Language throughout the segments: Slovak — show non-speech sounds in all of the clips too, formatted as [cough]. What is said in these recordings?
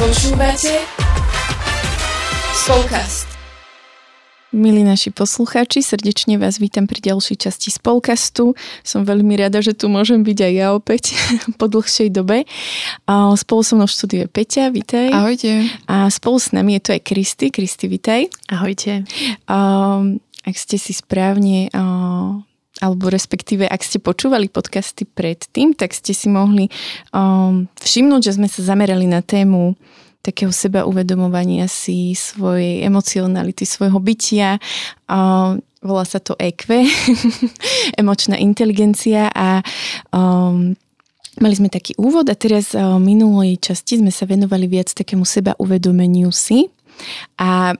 Počúvate Spolkast. Milí naši poslucháči, srdečne vás vítam pri ďalšej časti Spolkastu. Som veľmi rada, že tu môžem byť aj ja opäť [laughs] po dlhšej dobe. A spolu so mnou v štúdiu je Peťa, vítaj. Ahojte. A spolu s nami je tu aj Kristy. Kristy, vítaj. Ahojte. A, ak ste si správne alebo respektíve ak ste počúvali podcasty predtým, tak ste si mohli um, všimnúť, že sme sa zamerali na tému takého seba uvedomovania si svojej emocionality, svojho bytia. Uh, volá sa to EQ, [laughs] emočná inteligencia a um, Mali sme taký úvod a teraz v minulej časti sme sa venovali viac takému seba uvedomeniu si. A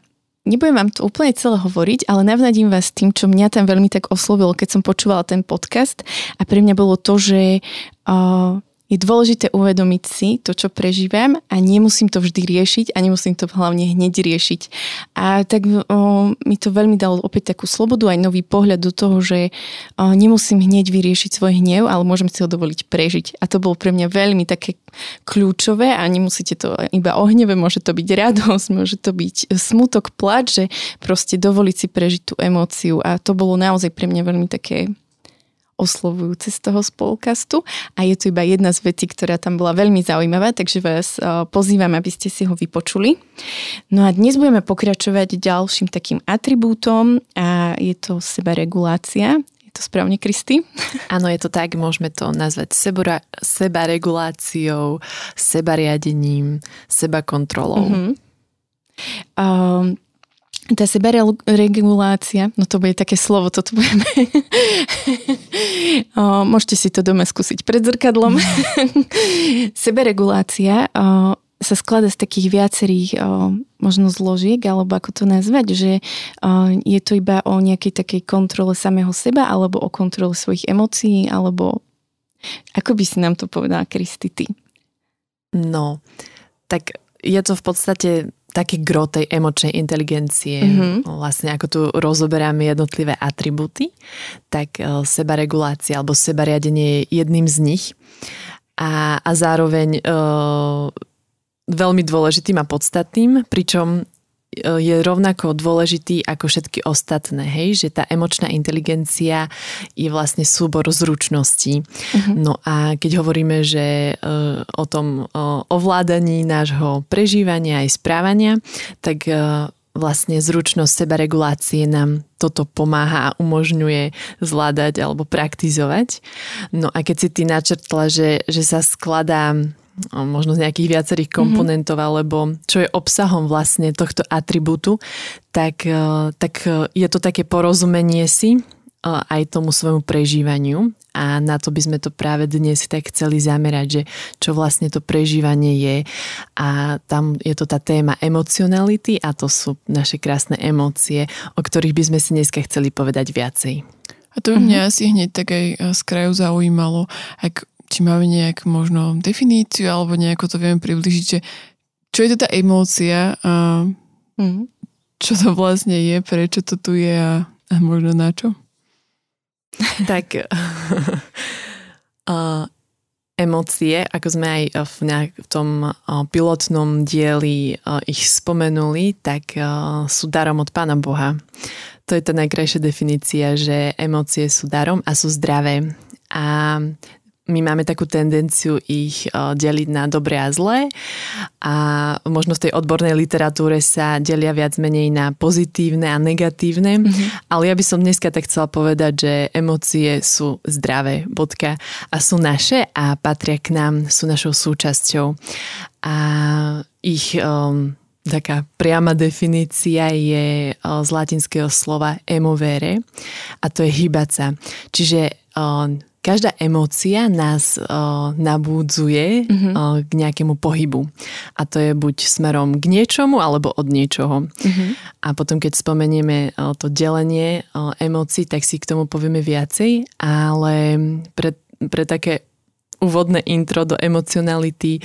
nebudem vám to úplne celé hovoriť, ale navnadím vás tým, čo mňa tam veľmi tak oslovilo, keď som počúvala ten podcast. A pre mňa bolo to, že uh, je dôležité uvedomiť si to, čo prežívam a nemusím to vždy riešiť a nemusím to hlavne hneď riešiť. A tak o, mi to veľmi dalo opäť takú slobodu, aj nový pohľad do toho, že o, nemusím hneď vyriešiť svoj hnev, ale môžem si ho dovoliť prežiť. A to bolo pre mňa veľmi také kľúčové a nemusíte to iba o hneve, môže to byť radosť, môže to byť smutok, plač, že proste dovoliť si prežiť tú emóciu a to bolo naozaj pre mňa veľmi také oslovujúce z toho spolkastu a je tu iba jedna z vecí, ktorá tam bola veľmi zaujímavá, takže vás eh, pozývam, aby ste si ho vypočuli. No a dnes budeme pokračovať ďalším takým atribútom a je to sebaregulácia. Je to správne, Kristy? Áno, je to tak, môžeme to nazvať sebora, sebareguláciou, sebariadením, sebakontrolou. Mm-hmm. Um, tá sebaregulácia, no to bude také slovo, toto budeme. [laughs] o, môžete si to doma skúsiť pred zrkadlom. [laughs] sebaregulácia o, sa skladá z takých viacerých o, možno zložiek, alebo ako to nazvať, že o, je to iba o nejakej takej kontrole samého seba, alebo o kontrole svojich emócií, alebo ako by si nám to povedala, Kristi, ty? No, tak je to v podstate také gro tej emočnej inteligencie, mm-hmm. vlastne ako tu rozoberáme jednotlivé atributy, tak e, sebaregulácia alebo sebariadenie je jedným z nich a, a zároveň e, veľmi dôležitým a podstatným, pričom je rovnako dôležitý ako všetky ostatné, hej, že tá emočná inteligencia je vlastne súbor zručností. Uh-huh. No a keď hovoríme, že uh, o tom ovládaní nášho prežívania aj správania, tak uh, vlastne zručnosť sebaregulácie nám toto pomáha a umožňuje zvládať alebo praktizovať. No a keď si ty načrtla, že, že sa skladá možno z nejakých viacerých mhm. komponentov, mm-hmm. alebo čo je obsahom vlastne tohto atribútu, tak, e, tak e, je to také porozumenie si e, aj tomu svojmu prežívaniu a na to by sme to práve dnes tak chceli zamerať, že čo vlastne to prežívanie je a tam je to tá téma emocionality a to sú naše krásne emócie, o ktorých by sme si dneska chceli povedať viacej. A to by mňa uh-huh. asi hneď tak aj z kraju zaujímalo, ak či máme nejak možno definíciu alebo nejako to vieme približiť, že čo je to tá emócia a mm. čo to vlastne je, prečo to tu je a, a možno na čo? [laughs] Tak [laughs] uh, emócie, ako sme aj v, nejak, v tom uh, pilotnom dieli uh, ich spomenuli, tak uh, sú darom od Pána Boha. To je tá najkrajšia definícia, že emócie sú darom a sú zdravé. A my máme takú tendenciu ich deliť na dobré a zlé a možno v tej odbornej literatúre sa delia viac menej na pozitívne a negatívne, mm-hmm. ale ja by som dneska tak chcela povedať, že emócie sú zdravé, bodka, a sú naše a patria k nám, sú našou súčasťou a ich um, taká priama definícia je z latinského slova emovere a to je hýbať sa. Čiže každá emócia nás uh, nabúdzuje mm-hmm. uh, k nejakému pohybu. A to je buď smerom k niečomu, alebo od niečoho. Mm-hmm. A potom, keď spomenieme uh, to delenie uh, emócií, tak si k tomu povieme viacej, ale pre, pre také úvodné intro do emocionality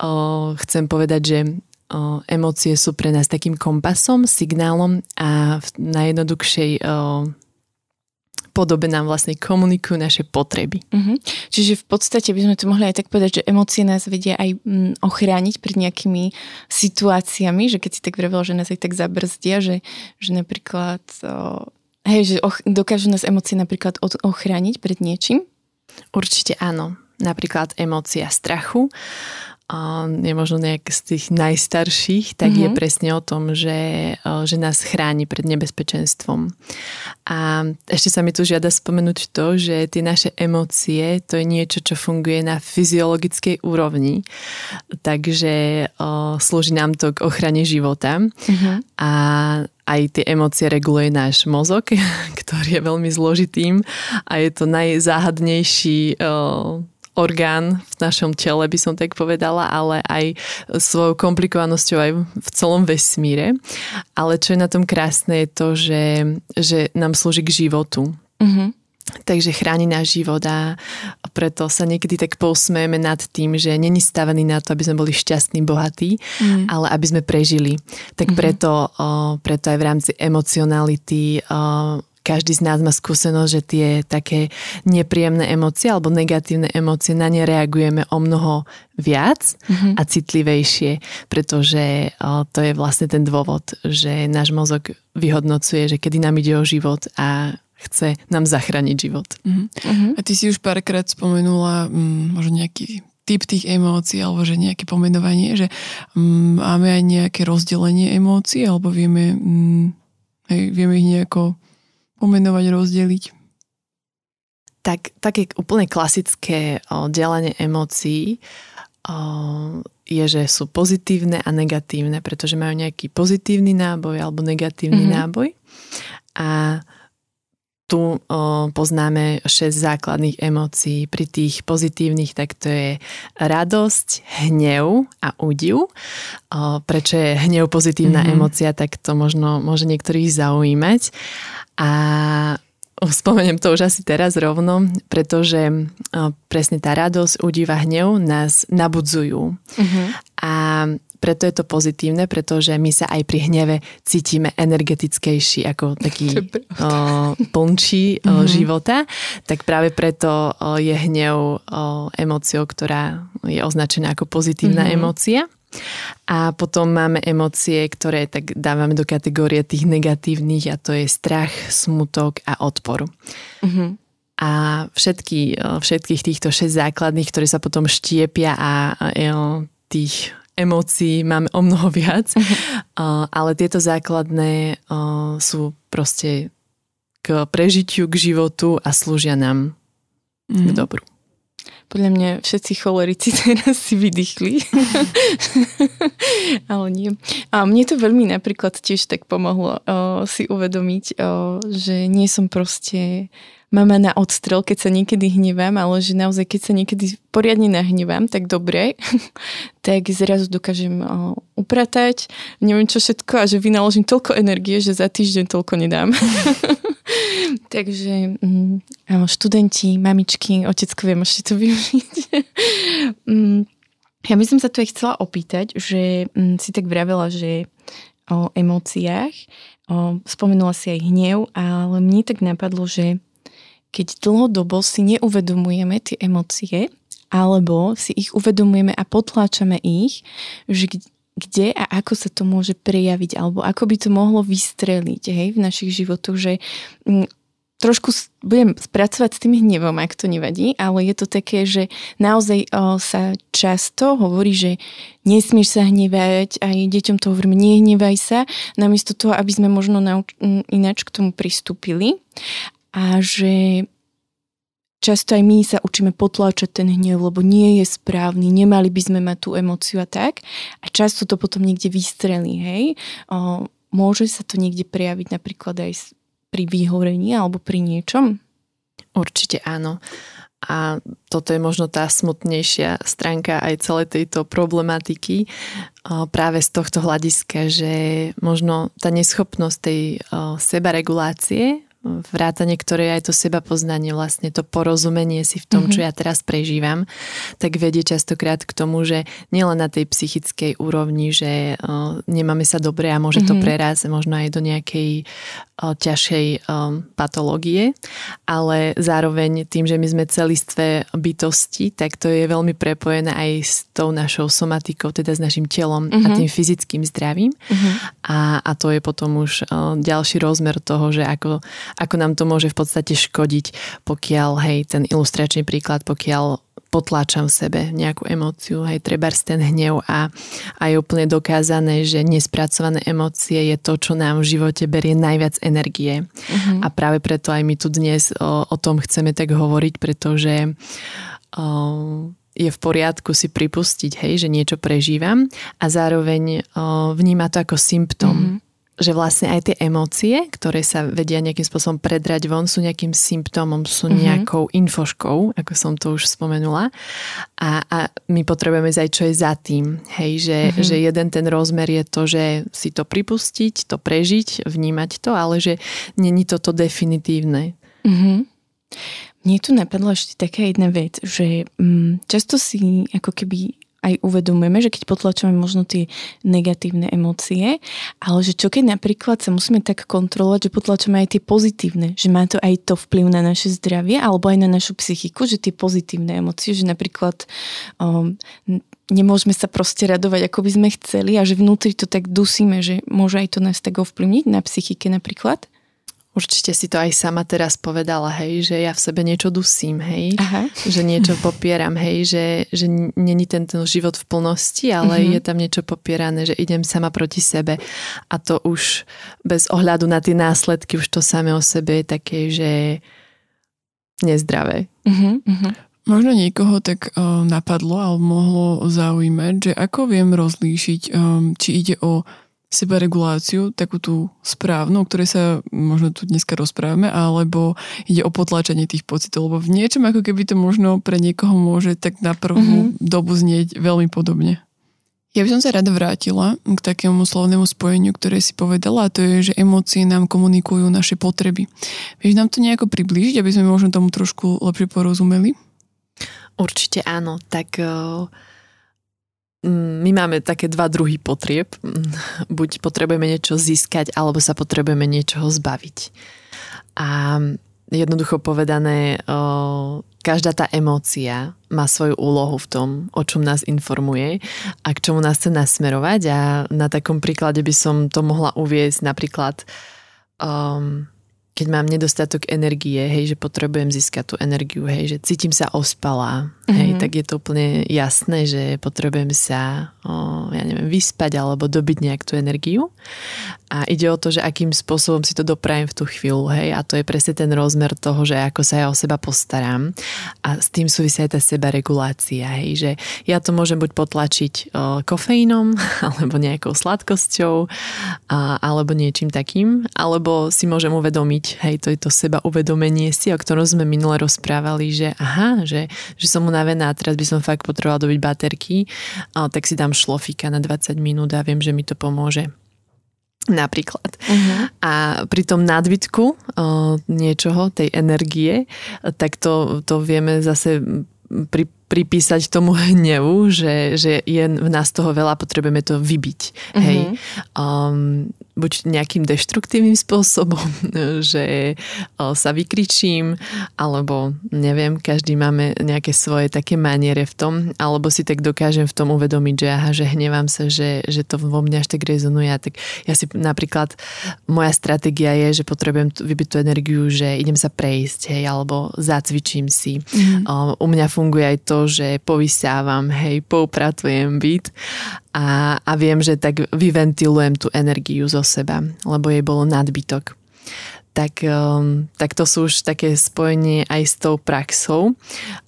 uh, chcem povedať, že uh, emócie sú pre nás takým kompasom, signálom a v najjednoduchšej uh, podobe nám vlastne komunikujú naše potreby. Uh-huh. Čiže v podstate by sme to mohli aj tak povedať, že emócie nás vedia aj mm, ochrániť pred nejakými situáciami, že keď si tak vravela, že nás aj tak zabrzdia, že, že napríklad o, hej, že och, dokážu nás emócie napríklad od, ochrániť pred niečím? Určite áno. Napríklad emócia strachu je možno nejak z tých najstarších, tak mm-hmm. je mhm. presne o tom, že, že nás chráni pred nebezpečenstvom. A ešte sa mi tu žiada spomenúť to, že tie naše emócie, to je niečo, čo funguje na fyziologickej úrovni, takže o, slúži nám to k ochrane života. Mm-hmm. A aj tie emócie reguluje náš mozog, [laughs] ktorý je veľmi zložitým a je to najzáhadnejší o, orgán v našom tele, by som tak povedala, ale aj svojou komplikovanosťou aj v celom vesmíre. Ale čo je na tom krásne je to, že, že nám slúži k životu. Mm-hmm. Takže chráni náš život a preto sa niekedy tak posmejeme nad tým, že není stavený na to, aby sme boli šťastní, bohatí, mm. ale aby sme prežili. Tak mm-hmm. preto, o, preto aj v rámci emocionality o, každý z nás má skúsenosť, že tie také nepríjemné emócie alebo negatívne emócie, na ne reagujeme o mnoho viac mm-hmm. a citlivejšie, pretože to je vlastne ten dôvod, že náš mozog vyhodnocuje, že kedy nám ide o život a chce nám zachrániť život. Mm-hmm. A ty si už párkrát spomenula mm, možno nejaký typ tých emócií alebo že nejaké pomenovanie, že mm, máme aj nejaké rozdelenie emócií alebo vieme, mm, hej, vieme ich nejako pomenovať, rozdeliť? Tak, také úplne klasické o, delenie emócií o, je, že sú pozitívne a negatívne, pretože majú nejaký pozitívny náboj alebo negatívny mm-hmm. náboj. A tu o, poznáme 6 základných emócií. Pri tých pozitívnych tak to je radosť, hnev a údiv. O, prečo je hnev pozitívna mm-hmm. emócia, tak to možno môže niektorých zaujímať. A [laughs] spomeniem to už asi teraz rovno, pretože presne tá radosť, údiv a hnev nás nabudzujú. Uh-huh. A preto je to pozitívne, pretože my sa aj pri hneve cítime energetickejší ako taký [laughs] o, plnčí mm-hmm. života. Tak práve preto o, je hnev o, emóciou, ktorá je označená ako pozitívna mm-hmm. emócia. A potom máme emócie, ktoré tak dávame do kategórie tých negatívnych a to je strach, smutok a odpor. Mm-hmm. A všetky, všetkých týchto šesť základných, ktoré sa potom štiepia a, a tých emócií máme o mnoho viac, mm-hmm. ale tieto základné sú proste k prežitiu, k životu a slúžia nám mm-hmm. k mhm. dobru. Podľa mňa všetci cholerici [laughs] teraz si vydýchli. [laughs] Ale nie. A mne to veľmi napríklad tiež tak pomohlo o, si uvedomiť, o, že nie som proste mama na odstrel, keď sa niekedy hnevám, ale že naozaj, keď sa niekedy poriadne nahnevám, tak dobre, [laughs] tak zrazu dokážem o, upratať, neviem čo všetko a že vynaložím toľko energie, že za týždeň toľko nedám. [laughs] Takže mm, študenti, mamičky, oteckovia, môžete to využiť. [laughs] mm, ja by som sa tu aj chcela opýtať, že mm, si tak vravela, že o emóciách, o, spomenula si aj hnev, ale mne tak napadlo, že keď dlhodobo si neuvedomujeme tie emócie, alebo si ich uvedomujeme a potláčame ich, že kde a ako sa to môže prejaviť, alebo ako by to mohlo vystreliť hej, v našich životoch, že mm, trošku budem spracovať s tým hnevom, ak to nevadí, ale je to také, že naozaj o, sa často hovorí, že nesmieš sa hnevať, aj deťom to hovoríme, nehnevaj sa, namiesto toho, aby sme možno nauč- ináč k tomu pristúpili. A že často aj my sa učíme potláčať ten hnev, lebo nie je správny, nemali by sme mať tú emóciu a tak. A často to potom niekde vystrelí, hej. O, môže sa to niekde prejaviť napríklad aj pri vyhorení alebo pri niečom? Určite áno. A toto je možno tá smutnejšia stránka aj celej tejto problematiky práve z tohto hľadiska, že možno tá neschopnosť tej sebaregulácie vrátane, ktoré aj to seba poznanie, vlastne to porozumenie si v tom, mm-hmm. čo ja teraz prežívam, tak vedie častokrát k tomu, že nielen na tej psychickej úrovni, že uh, nemáme sa dobre a môže mm-hmm. to mhm. prerásť možno aj do nejakej ťažšej patológie, ale zároveň tým, že my sme celistvé bytosti, tak to je veľmi prepojené aj s tou našou somatikou, teda s našim telom uh-huh. a mhm. tým fyzickým zdravím. Uh-huh. A, a to je potom už ďalší rozmer toho, že ako, ako nám to môže v podstate škodiť, pokiaľ, hej, ten ilustračný príklad, pokiaľ potláčam v sebe nejakú emóciu, hej, trebárs ten hnev a, a je úplne dokázané, že nespracované emócie je to, čo nám v živote berie najviac energie. Uh-huh. A práve preto aj my tu dnes o, o tom chceme tak hovoriť, pretože o, je v poriadku si pripustiť, hej, že niečo prežívam a zároveň o, vníma to ako symptom. Uh-huh že vlastne aj tie emócie, ktoré sa vedia nejakým spôsobom predrať von, sú nejakým symptómom, sú mm-hmm. nejakou infoškou, ako som to už spomenula. A, a my potrebujeme aj čo je za tým. Hej, že, mm-hmm. že jeden ten rozmer je to, že si to pripustiť, to prežiť, vnímať to, ale že není toto definitívne. Mm-hmm. Mne tu napadla ešte taká jedna vec, že mm, často si ako keby aj uvedomujeme, že keď potlačujeme možno tie negatívne emócie, ale že čo keď napríklad sa musíme tak kontrolovať, že potlačujeme aj tie pozitívne, že má to aj to vplyv na naše zdravie alebo aj na našu psychiku, že tie pozitívne emócie, že napríklad um, nemôžeme sa proste radovať, ako by sme chceli a že vnútri to tak dusíme, že môže aj to nás tak ovplyvniť na psychike napríklad? Určite si to aj sama teraz povedala, hej, že ja v sebe niečo dusím, hej, Aha. že niečo popieram, hej, že, že není ten, ten život v plnosti, ale uh-huh. je tam niečo popierané, že idem sama proti sebe a to už bez ohľadu na tie následky, už to samé o sebe je také, že nezdravé. Uh-huh. Možno niekoho tak uh, napadlo alebo mohlo zaujímať, že ako viem rozlíšiť, um, či ide o sebareguláciu, takú tú správnu, o ktorej sa možno tu dneska rozprávame, alebo ide o potláčanie tých pocitov, lebo v niečom ako keby to možno pre niekoho môže tak na prvú mm-hmm. dobu znieť veľmi podobne. Ja by som sa rada vrátila k takému slovnému spojeniu, ktoré si povedala, a to je, že emócie nám komunikujú naše potreby. Vieš nám to nejako priblížiť, aby sme možno tomu trošku lepšie porozumeli? Určite áno. Tak uh my máme také dva druhy potrieb. Mm, buď potrebujeme niečo získať, alebo sa potrebujeme niečoho zbaviť. A jednoducho povedané, každá tá emócia má svoju úlohu v tom, o čom nás informuje a k čomu nás chce nasmerovať. A na takom príklade by som to mohla uviezť napríklad um, keď mám nedostatok energie, hej, že potrebujem získať tú energiu, hej, že cítim sa ospalá, mm-hmm. hej, mhm. tak je to úplne jasné, že potrebujem sa, o, ja neviem, vyspať alebo dobiť nejak tú energiu. A ide o to, že akým spôsobom si to doprajem v tú chvíľu, hej, a to je presne ten rozmer toho, že ako sa ja o seba postaram. A s tým súvisí aj tá sebaregulácia, hej, že ja to môžem buď potlačiť o, kofeínom, [laughs] alebo nejakou sladkosťou, a, alebo niečím takým, alebo si môžem uvedomiť, uvedomiť, hej, to je to seba uvedomenie si, o ktorom sme minule rozprávali, že aha, že, že som unavená a teraz by som fakt potrebovala dobiť baterky, ale tak si dám šlofika na 20 minút a viem, že mi to pomôže. Napríklad. Uh-huh. A pri tom nadbytku o, niečoho, tej energie, tak to, to vieme zase pri, pripísať tomu hnevu, že, že je v nás toho veľa, potrebujeme to vybiť. Uh-huh. Hej. Um, buď nejakým deštruktívnym spôsobom, [laughs] že sa vykričím, alebo neviem, každý máme nejaké svoje také maniere v tom, alebo si tak dokážem v tom uvedomiť, že aha, že hnevám sa, že, že to vo mne až tak rezonuje. Tak ja si napríklad, moja stratégia je, že potrebujem vybiť tú energiu, že idem sa prejsť, hej, alebo zacvičím si. Mm. U mňa funguje aj to, že povysávam, hej, poupratujem byt a, a viem, že tak vyventilujem tú energiu zo seba, lebo jej bolo nadbytok. Tak, um, tak to sú už také spojenie aj s tou praxou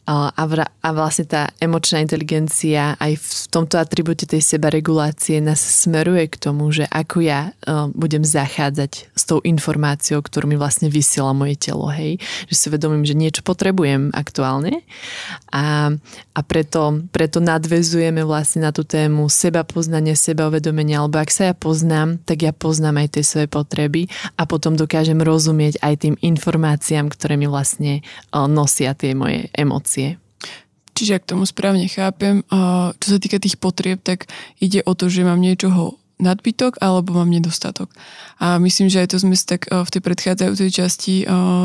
a, vra, a vlastne tá emočná inteligencia aj v tomto atribúte tej sebaregulácie nás smeruje k tomu, že ako ja uh, budem zachádzať s tou informáciou, ktorú mi vlastne vysiela moje telo, hej, že si vedomím, že niečo potrebujem aktuálne. A, a preto, preto nadvezujeme vlastne na tú tému seba poznania, seba uvedomenia, alebo ak sa ja poznám, tak ja poznám aj tie svoje potreby a potom dokážem rozumieť aj tým informáciám, ktoré mi vlastne uh, nosia tie moje emócie emócie. Čiže ak tomu správne chápem, čo sa týka tých potrieb, tak ide o to, že mám niečoho nadbytok alebo mám nedostatok. A myslím, že aj to sme tak v tej predchádzajúcej časti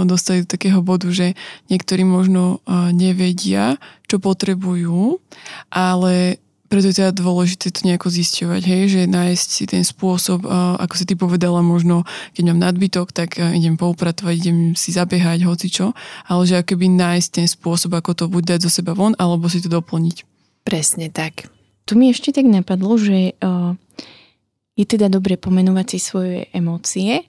dostali do takého bodu, že niektorí možno nevedia, čo potrebujú, ale preto je teda dôležité to nejako zisťovať, hej, že nájsť si ten spôsob, ako si ty povedala, možno keď mám nadbytok, tak idem poupratovať, idem si zabiehať, hoci čo, ale že akoby nájsť ten spôsob, ako to buď dať zo seba von, alebo si to doplniť. Presne tak. Tu mi ešte tak napadlo, že je teda dobre pomenovať si svoje emócie,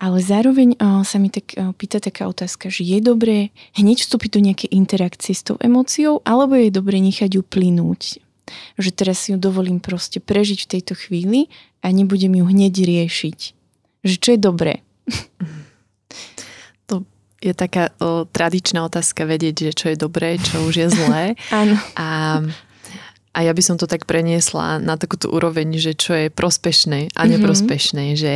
ale zároveň sa mi tak pýta taká otázka, že je dobré hneď vstúpiť do nejakej interakcie s tou emóciou, alebo je dobré nechať ju plynúť že teraz si ju dovolím proste prežiť v tejto chvíli a nebudem ju hneď riešiť. Že čo je dobré? To je taká o, tradičná otázka vedieť, že čo je dobré, čo už je zlé. [laughs] Áno. A, a ja by som to tak preniesla na takúto úroveň, že čo je prospešné a mhm. neprospešné. Mm-hmm. Že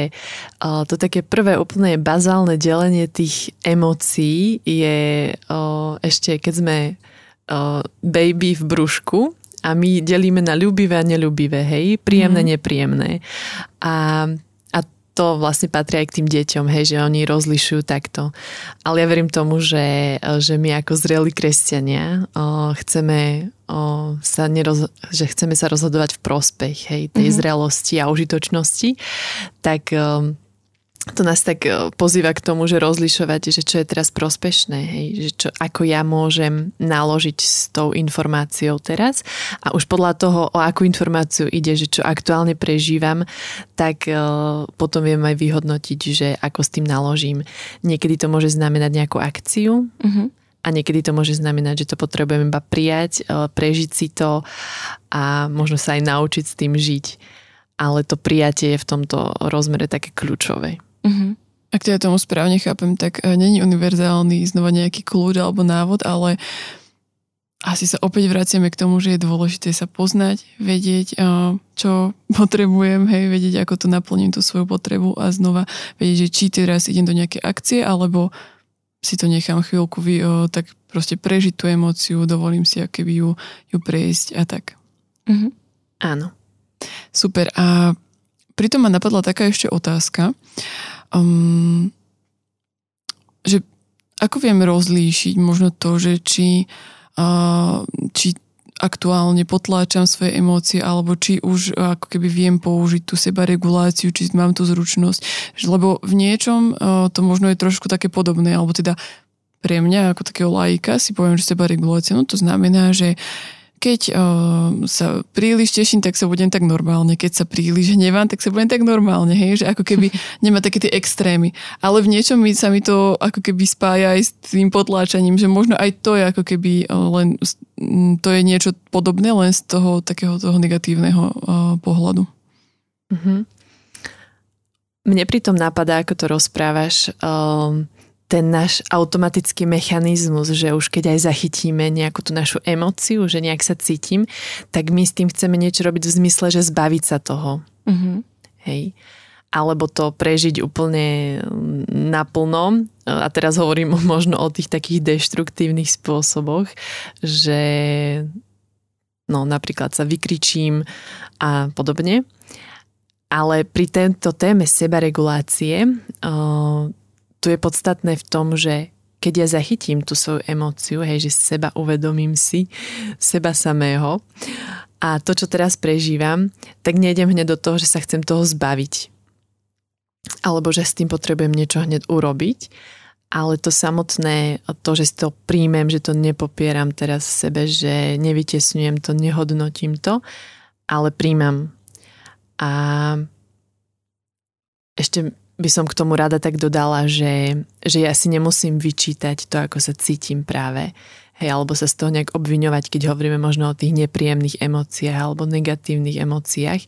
o, to také prvé úplne bazálne delenie tých emócií je o, ešte keď sme baby v brúšku, a my delíme na ľubivé a neľubivé, hej, príjemné, mm. nepríjemné. A, a to vlastne patrí aj k tým deťom, hej, že oni rozlišujú takto. Ale ja verím tomu, že, že my ako zreli kresťania o, chceme o, sa neroz, že chceme sa rozhodovať v prospech hej, tej mm-hmm. zrelosti a užitočnosti, tak o, to nás tak e, pozýva k tomu, že rozlišovať, že čo je teraz prospešné, hej, že čo, ako ja môžem naložiť s tou informáciou teraz a už podľa toho, o akú informáciu ide, že čo aktuálne prežívam, tak uh, potom viem aj vyhodnotiť, že ako s tým naložím. Niekedy to môže znamenať nejakú akciu, uh-huh. A niekedy to môže znamenať, že to potrebujem iba prijať, e, prežiť si to a možno sa aj naučiť s tým žiť. Ale to prijatie je v tomto rozmere také kľúčové. Uh-huh. Ak teda tomu správne chápem, tak uh, není univerzálny znova nejaký kľúč alebo návod, ale asi sa opäť vraciame k tomu, že je dôležité sa poznať, vedieť, uh, čo [laughs] potrebujem, hej, vedieť, ako to naplním tú svoju potrebu a znova vedieť, že či teraz idem do nejakej akcie, alebo si to nechám chvíľku vy, uh, tak proste prežiť tú emóciu, dovolím si akéby ju, ju prejsť a tak. Uh-huh. Áno. Super. A pritom ma napadla taká ešte otázka. Um, že ako viem rozlíšiť možno to, že či, uh, či aktuálne potláčam svoje emócie, alebo či už ako keby viem použiť tú seba reguláciu, či mám tú zručnosť. Lebo v niečom uh, to možno je trošku také podobné, alebo teda pre mňa ako takého laika si poviem, že seba regulácia, no to znamená, že keď uh, sa príliš teším, tak sa budem tak normálne. Keď sa príliš hnevám, tak sa budem tak normálne. Hej? Že ako keby [laughs] nemá také tie extrémy. Ale v niečom mi, sa mi to ako keby spája aj s tým potláčaním, že možno aj to je ako keby uh, len to je niečo podobné, len z toho takého toho negatívneho uh, pohľadu. Mm-hmm. Mne pritom napadá, ako to rozprávaš, um, ten náš automatický mechanizmus, že už keď aj zachytíme nejakú tú našu emóciu, že nejak sa cítim, tak my s tým chceme niečo robiť v zmysle, že zbaviť sa toho. Mm-hmm. Hej. Alebo to prežiť úplne naplno. A teraz hovorím [laughs] možno o tých takých deštruktívnych spôsoboch, že no napríklad sa vykričím a podobne. Ale pri tejto téme sebaregulácie tu je podstatné v tom, že keď ja zachytím tú svoju emóciu, hej, že seba uvedomím si, seba samého a to, čo teraz prežívam, tak nejdem hneď do toho, že sa chcem toho zbaviť. Alebo že s tým potrebujem niečo hneď urobiť. Ale to samotné, to, že si to príjmem, že to nepopieram teraz v sebe, že nevytesňujem to, nehodnotím to, ale príjmam. A ešte by som k tomu rada tak dodala, že, že ja si nemusím vyčítať to, ako sa cítim práve. Hej, alebo sa z toho nejak obviňovať, keď hovoríme možno o tých nepríjemných emóciách alebo negatívnych emóciách,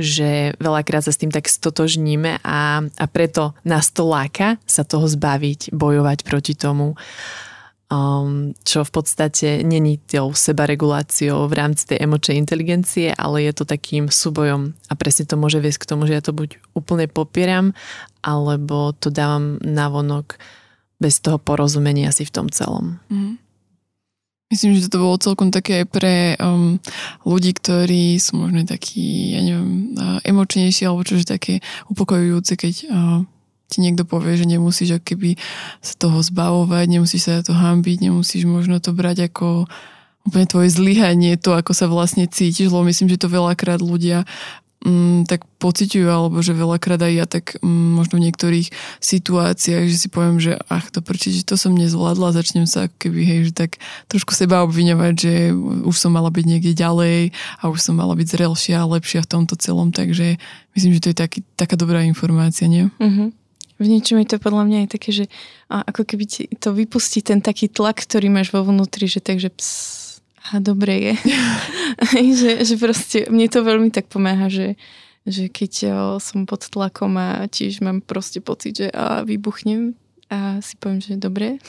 že veľakrát sa s tým tak stotožníme a, a preto nás to láka sa toho zbaviť, bojovať proti tomu um, čo v podstate není tou sebareguláciou v rámci tej emočnej inteligencie, ale je to takým súbojom a presne to môže viesť k tomu, že ja to buď úplne popieram, alebo to dávam navonok bez toho porozumenia si v tom celom. Mm. Myslím, že to bolo celkom také aj pre um, ľudí, ktorí sú možno takí, ja neviem, uh, emočnejší alebo čože také upokojujúce, keď uh, ti niekto povie, že nemusíš keby sa toho zbavovať, nemusíš sa to hambiť, nemusíš možno to brať ako úplne tvoje zlyhanie, to, ako sa vlastne cítiš, lebo myslím, že to veľakrát ľudia mm, tak pociťujú, alebo že veľakrát aj ja tak mm, možno v niektorých situáciách, že si poviem, že ach, to prečo, že to som nezvládla, začnem sa keby, hej, že tak trošku seba obviňovať, že už som mala byť niekde ďalej a už som mala byť zrelšia a lepšia v tomto celom, takže myslím, že to je taký, taká dobrá informácia, nie? Mm-hmm. V niečom je to podľa mňa aj také, že ako keby ti to vypustí ten taký tlak, ktorý máš vo vnútri, že takže ps, a dobre je. [laughs] [laughs] že, že proste mne to veľmi tak pomáha, že, že keď som pod tlakom a tiež mám proste pocit, že a vybuchnem a si poviem, že dobre,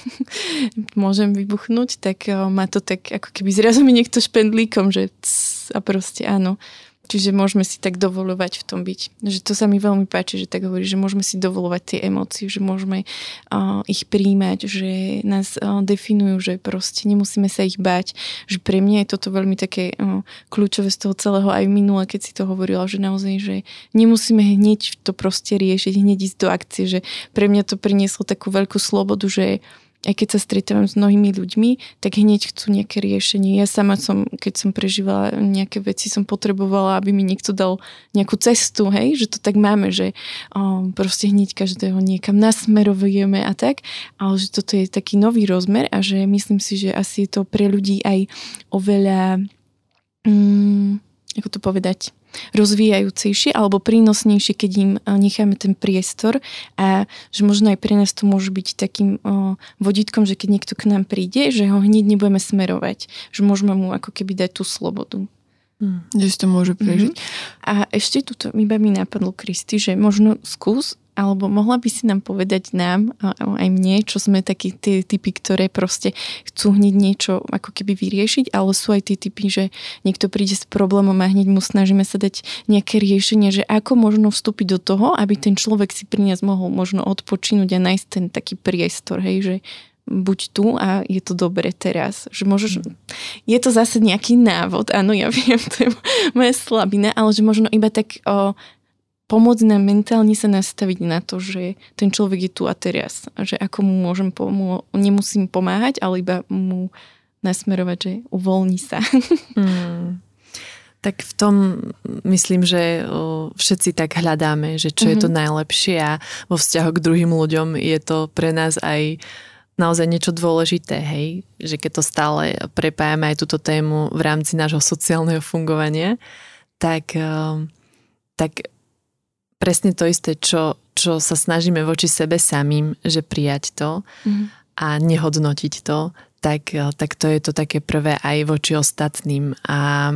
[laughs] môžem vybuchnúť, tak má to tak, ako keby zrazu mi niekto špendlíkom, že cs, a proste áno, Čiže môžeme si tak dovolovať v tom byť. Že to sa mi veľmi páči, že tak hovorí, že môžeme si dovolovať tie emócie, že môžeme uh, ich príjmať, že nás uh, definujú, že proste nemusíme sa ich báť. Že pre mňa je toto veľmi také uh, kľúčové z toho celého aj minule, keď si to hovorila, že naozaj, že nemusíme hneď to proste riešiť, hneď ísť do akcie, že pre mňa to prinieslo takú veľkú slobodu, že aj keď sa stretávam s mnohými ľuďmi, tak hneď chcú nejaké riešenie. Ja sama som, keď som prežívala nejaké veci, som potrebovala, aby mi niekto dal nejakú cestu, hej, že to tak máme, že um, proste hneď každého niekam nasmerovujeme a tak, ale že toto je taký nový rozmer a že myslím si, že asi je to pre ľudí aj oveľa, um, ako to povedať, rozvíjajúcejšie alebo prínosnejšie, keď im eh, necháme ten priestor a že možno aj pre nás to môže byť takým eh, vodítkom, že keď niekto k nám príde, že ho hneď nebudeme smerovať, že môžeme mu ako keby dať tú slobodu. Hmm. Že si to môže prežiť. Mm-hmm. A ešte tuto iba mi napadlo, Kristi, že možno skús alebo mohla by si nám povedať nám, aj mne, čo sme takí tie typy, ktoré proste chcú hneď niečo ako keby vyriešiť, ale sú aj tie typy, že niekto príde s problémom a hneď mu snažíme sa dať nejaké riešenie, že ako možno vstúpiť do toho, aby ten človek si pri nás mohol možno odpočinúť a nájsť ten taký priestor, hej, že buď tu a je to dobre teraz. Že môžeš, je to zase nejaký návod, áno, ja viem, [laughs] to je moja slabina, ale že možno iba tak o, pomôcť nám mentálne sa nastaviť na to, že ten človek je tu a teraz. A že ako mu môžem pomôcť, nemusím pomáhať, ale iba mu nasmerovať, že uvoľní sa. [laughs] Mm. Tak v tom myslím, že všetci tak hľadáme, že čo mm-hmm. je to mhm. najlepšie a vo vzťahu k druhým ľuďom je to pre nás aj naozaj niečo dôležité, hej, že keď to stále prepájame aj túto tému v rámci nášho sociálneho fungovania, tak, tak presne to isté, čo, čo sa snažíme voči sebe samým, že prijať to mm. a nehodnotiť to, tak, tak to je to také prvé aj voči ostatným. A,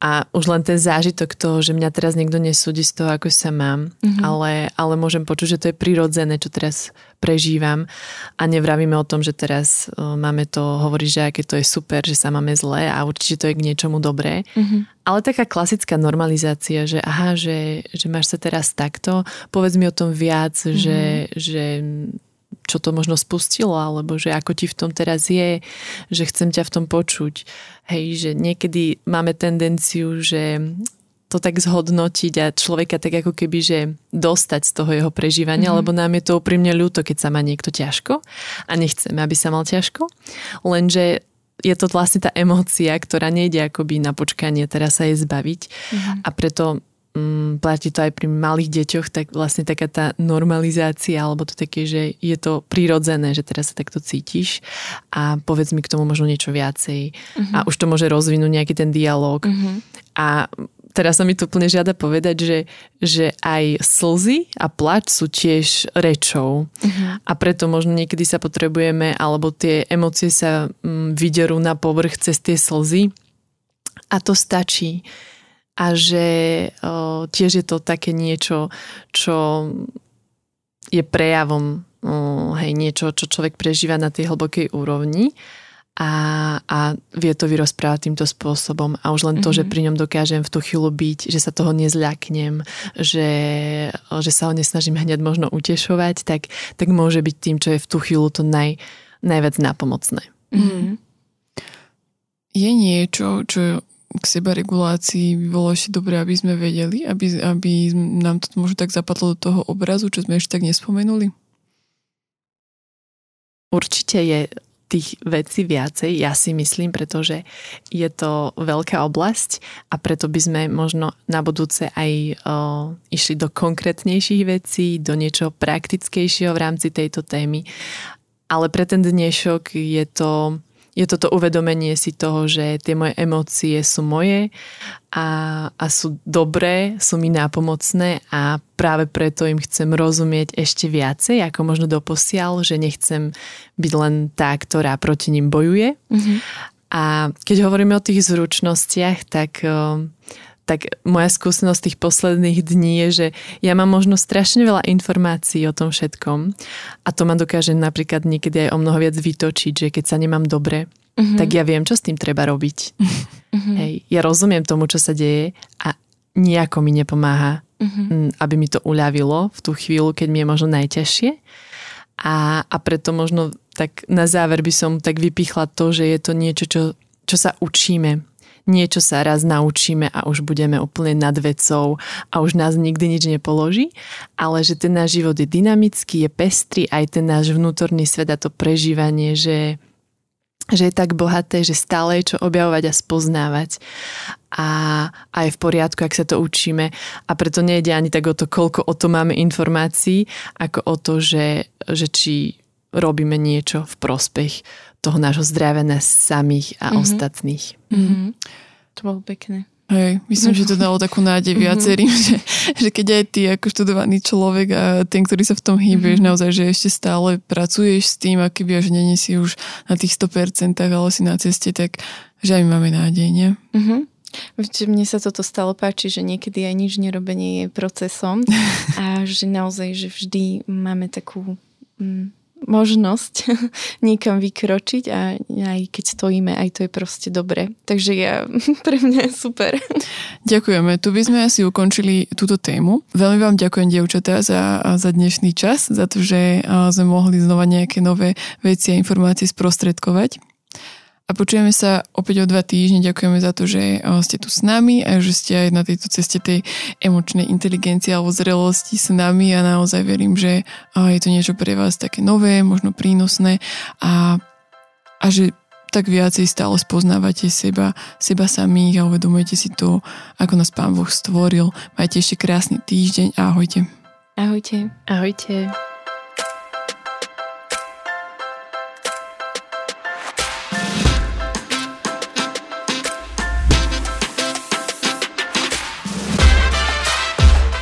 a už len ten zážitok toho, že mňa teraz niekto nesúdi z toho, ako sa mám, mm-hmm. ale, ale môžem počuť, že to je prirodzené, čo teraz prežívam a nevravíme o tom, že teraz uh, máme to hovoriť, že aké to je super, že sa máme zle a určite to je k niečomu dobré. Mm-hmm. Ale taká klasická normalizácia, že aha, že, že máš sa teraz takto, povedz mi o tom viac, mm-hmm. že, že čo to možno spustilo, alebo že ako ti v tom teraz je, že chcem ťa v tom počuť. Hej, že niekedy máme tendenciu, že to tak zhodnotiť a človeka tak ako keby, že dostať z toho jeho prežívania, mm-hmm. lebo nám je to úprimne ľúto, keď sa má niekto ťažko a nechceme, aby sa mal ťažko. Lenže je to vlastne tá emócia, ktorá nejde akoby na počkanie teraz sa jej zbaviť mm-hmm. a preto mm, platí to aj pri malých deťoch, tak vlastne taká tá normalizácia, alebo to také, že je to prirodzené, že teraz sa takto cítiš a povedz mi k tomu možno niečo viacej uh-huh. a už to môže rozvinúť nejaký ten dialog. Uh-huh. A teraz sa mi tu úplne žiada povedať, že, že aj slzy a plač sú tiež rečou uh-huh. a preto možno niekedy sa potrebujeme, alebo tie emócie sa mm, vyderú na povrch cez tie slzy a to stačí a že o, tiež je to také niečo, čo je prejavom o, hej, niečo, čo človek prežíva na tej hlbokej úrovni a, a vie to vyrozprávať týmto spôsobom a už len to, mm-hmm. že mhm. pri ňom dokážem v tú chvíľu byť, že sa toho nezľaknem, že, že sa ho nesnažím hneď možno utešovať, tak, tak môže byť tým, čo je v tú chvíľu to naj, najviac nápomocné. Mm-hmm. je niečo, čo k seba regulácii by bolo ešte dobré, aby sme vedeli, aby, aby nám to možno tak zapadlo do toho obrazu, čo sme ešte tak nespomenuli? Určite je tých vecí viacej, ja si myslím, pretože je to veľká oblasť a preto by sme možno na budúce aj o, išli do konkrétnejších vecí, do niečoho praktickejšieho v rámci tejto témy. Ale pre ten dnešok je to je toto uvedomenie si toho, že tie moje emócie sú moje a, a sú dobré, sú mi nápomocné a práve preto im chcem rozumieť ešte viacej, ako možno doposiaľ, že nechcem byť len tá, ktorá proti ním bojuje. Mm-hmm. A keď hovoríme o tých zručnostiach, tak tak moja skúsenosť tých posledných dní je, že ja mám možno strašne veľa informácií o tom všetkom a to ma dokáže napríklad niekedy aj o mnoho viac vytočiť, že keď sa nemám dobre, uh-huh. tak ja viem, čo s tým treba robiť. Uh-huh. [laughs] Hej, ja rozumiem tomu, čo sa deje a nejako mi nepomáha, uh-huh. aby mi to uľavilo v tú chvíľu, keď mi je možno najťažšie. A, a preto možno tak na záver by som tak vypichla to, že je to niečo, čo, čo sa učíme niečo sa raz naučíme a už budeme úplne nad vecou a už nás nikdy nič nepoloží, ale že ten náš život je dynamický, je pestrý, aj ten náš vnútorný svet a to prežívanie, že že je tak bohaté, že stále je čo objavovať a spoznávať. A, a je v poriadku, ak sa to učíme. A preto nejde ani tak o to, koľko o to máme informácií, ako o to, že, že či robíme niečo v prospech toho nášho zdravia nás samých a mm-hmm. ostatných. Mm-hmm. To bolo pekné. Hej, myslím, že to dalo takú nádej mhm. viacerým, že, že keď aj ty ako študovaný človek a ten, ktorý sa v tom hýbeš, mm-hmm. naozaj, že ešte stále pracuješ s tým, aký by že není si už na tých 100%, ale si na ceste, tak že aj máme nádej, nie? Mm-hmm. Mne sa toto stalo páči, že niekedy aj nič nerobenie je procesom [laughs] a že naozaj, že vždy máme takú mm, možnosť [laughs] niekam vykročiť a aj keď stojíme, aj to je proste dobre. Takže ja, [laughs] pre mňa je super. Ďakujeme. Tu by sme asi ukončili túto tému. Veľmi vám ďakujem, dievčatá, za, za dnešný čas, za to, že sme mohli znova nejaké nové veci a informácie sprostredkovať a počujeme sa opäť o dva týždne. Ďakujeme za to, že eh, ste tu s nami a že ste aj na tejto ceste tej emočnej inteligencie alebo zrelosti s nami a naozaj verím, že eh, je to niečo pre vás také nové, možno prínosné a, a že tak viacej stále spoznávate seba, seba samých a uvedomujete si to, ako nás Pán Boh stvoril. Majte ešte krásny týždeň a ahojte. Ahojte. Ahojte.